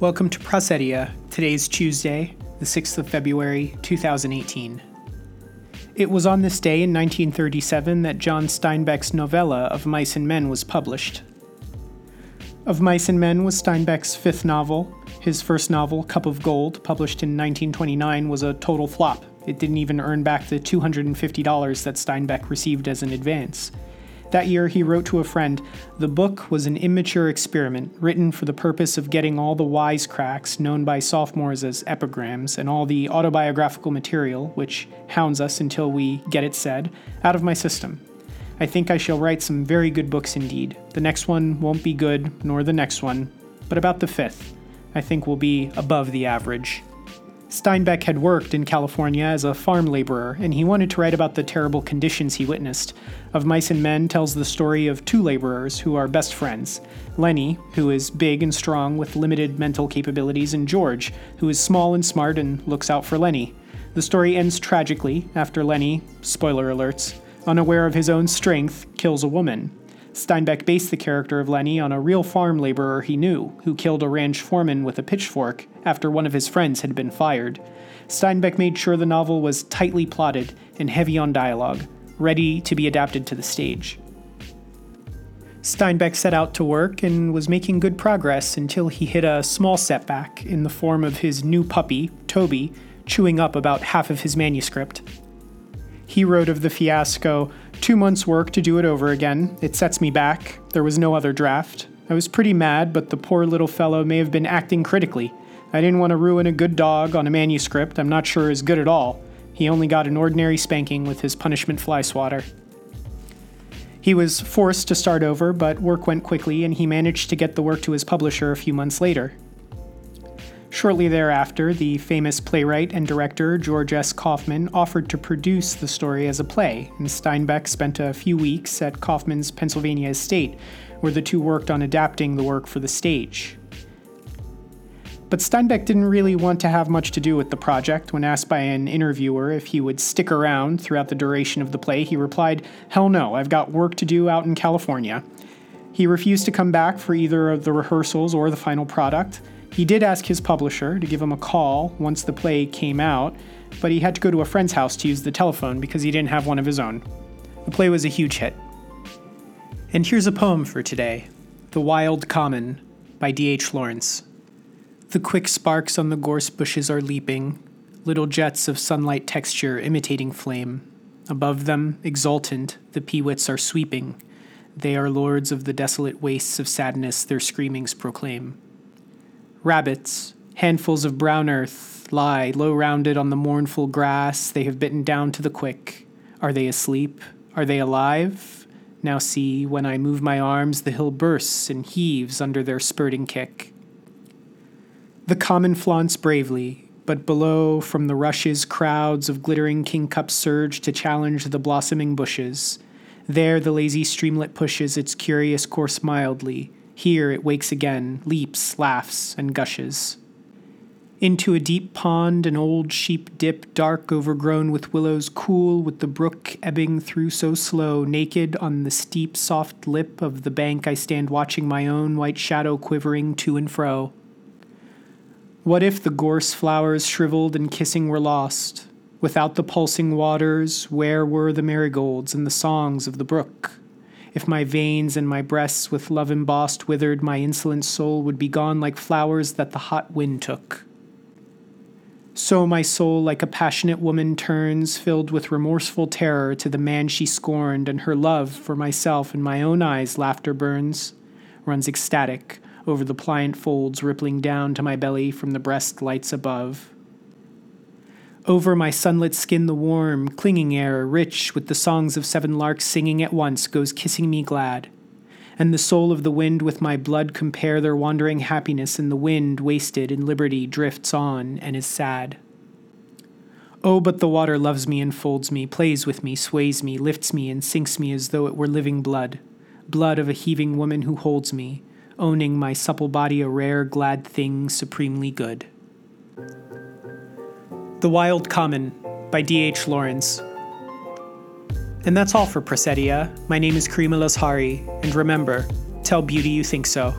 Welcome to Prosedia. Today's Tuesday, the 6th of February, 2018. It was on this day in 1937 that John Steinbeck's novella Of Mice and Men was published. Of Mice and Men was Steinbeck's fifth novel. His first novel, Cup of Gold, published in 1929, was a total flop. It didn't even earn back the $250 that Steinbeck received as an advance. That year, he wrote to a friend The book was an immature experiment written for the purpose of getting all the wisecracks known by sophomores as epigrams and all the autobiographical material, which hounds us until we get it said, out of my system. I think I shall write some very good books indeed. The next one won't be good, nor the next one, but about the fifth, I think will be above the average. Steinbeck had worked in California as a farm laborer, and he wanted to write about the terrible conditions he witnessed. Of Mice and Men tells the story of two laborers who are best friends Lennie, who is big and strong with limited mental capabilities, and George, who is small and smart and looks out for Lennie. The story ends tragically after Lennie, spoiler alerts, unaware of his own strength, kills a woman. Steinbeck based the character of Lennie on a real farm laborer he knew, who killed a ranch foreman with a pitchfork after one of his friends had been fired. Steinbeck made sure the novel was tightly plotted and heavy on dialogue, ready to be adapted to the stage. Steinbeck set out to work and was making good progress until he hit a small setback in the form of his new puppy, Toby, chewing up about half of his manuscript. He wrote of the fiasco Two months' work to do it over again. It sets me back. There was no other draft. I was pretty mad, but the poor little fellow may have been acting critically. I didn't want to ruin a good dog on a manuscript I'm not sure is good at all. He only got an ordinary spanking with his punishment fly swatter. He was forced to start over, but work went quickly and he managed to get the work to his publisher a few months later. Shortly thereafter, the famous playwright and director George S. Kaufman offered to produce the story as a play, and Steinbeck spent a few weeks at Kaufman's Pennsylvania estate, where the two worked on adapting the work for the stage. But Steinbeck didn't really want to have much to do with the project. When asked by an interviewer if he would stick around throughout the duration of the play, he replied, Hell no, I've got work to do out in California. He refused to come back for either of the rehearsals or the final product. He did ask his publisher to give him a call once the play came out, but he had to go to a friend's house to use the telephone because he didn't have one of his own. The play was a huge hit. And here's a poem for today The Wild Common by D.H. Lawrence. The quick sparks on the gorse bushes are leaping, little jets of sunlight texture imitating flame. Above them, exultant, the peewits are sweeping. They are lords of the desolate wastes of sadness their screamings proclaim. Rabbits, handfuls of brown earth, lie low rounded on the mournful grass they have bitten down to the quick. Are they asleep? Are they alive? Now see, when I move my arms, the hill bursts and heaves under their spurting kick. The common flaunts bravely, but below, from the rushes, crowds of glittering kingcups surge to challenge the blossoming bushes. There, the lazy streamlet pushes its curious course mildly, here it wakes again, leaps, laughs, and gushes. Into a deep pond, an old sheep dip, dark, overgrown with willows, cool, with the brook ebbing through so slow. Naked on the steep, soft lip of the bank, I stand watching my own white shadow quivering to and fro. What if the gorse flowers shriveled and kissing were lost? Without the pulsing waters, where were the marigolds and the songs of the brook? If my veins and my breasts with love embossed withered, my insolent soul would be gone like flowers that the hot wind took. So my soul, like a passionate woman, turns, filled with remorseful terror, to the man she scorned, and her love for myself in my own eyes laughter burns, runs ecstatic over the pliant folds rippling down to my belly from the breast lights above. Over my sunlit skin, the warm, clinging air, rich with the songs of seven larks singing at once, goes kissing me glad. And the soul of the wind with my blood compare their wandering happiness, and the wind, wasted in liberty, drifts on and is sad. Oh, but the water loves me enfolds me, plays with me, sways me, lifts me, and sinks me as though it were living blood, blood of a heaving woman who holds me, owning my supple body a rare, glad thing, supremely good. The Wild Common by D.H. Lawrence. And that's all for Prosedia. My name is Karima Lashari, and remember, tell beauty you think so.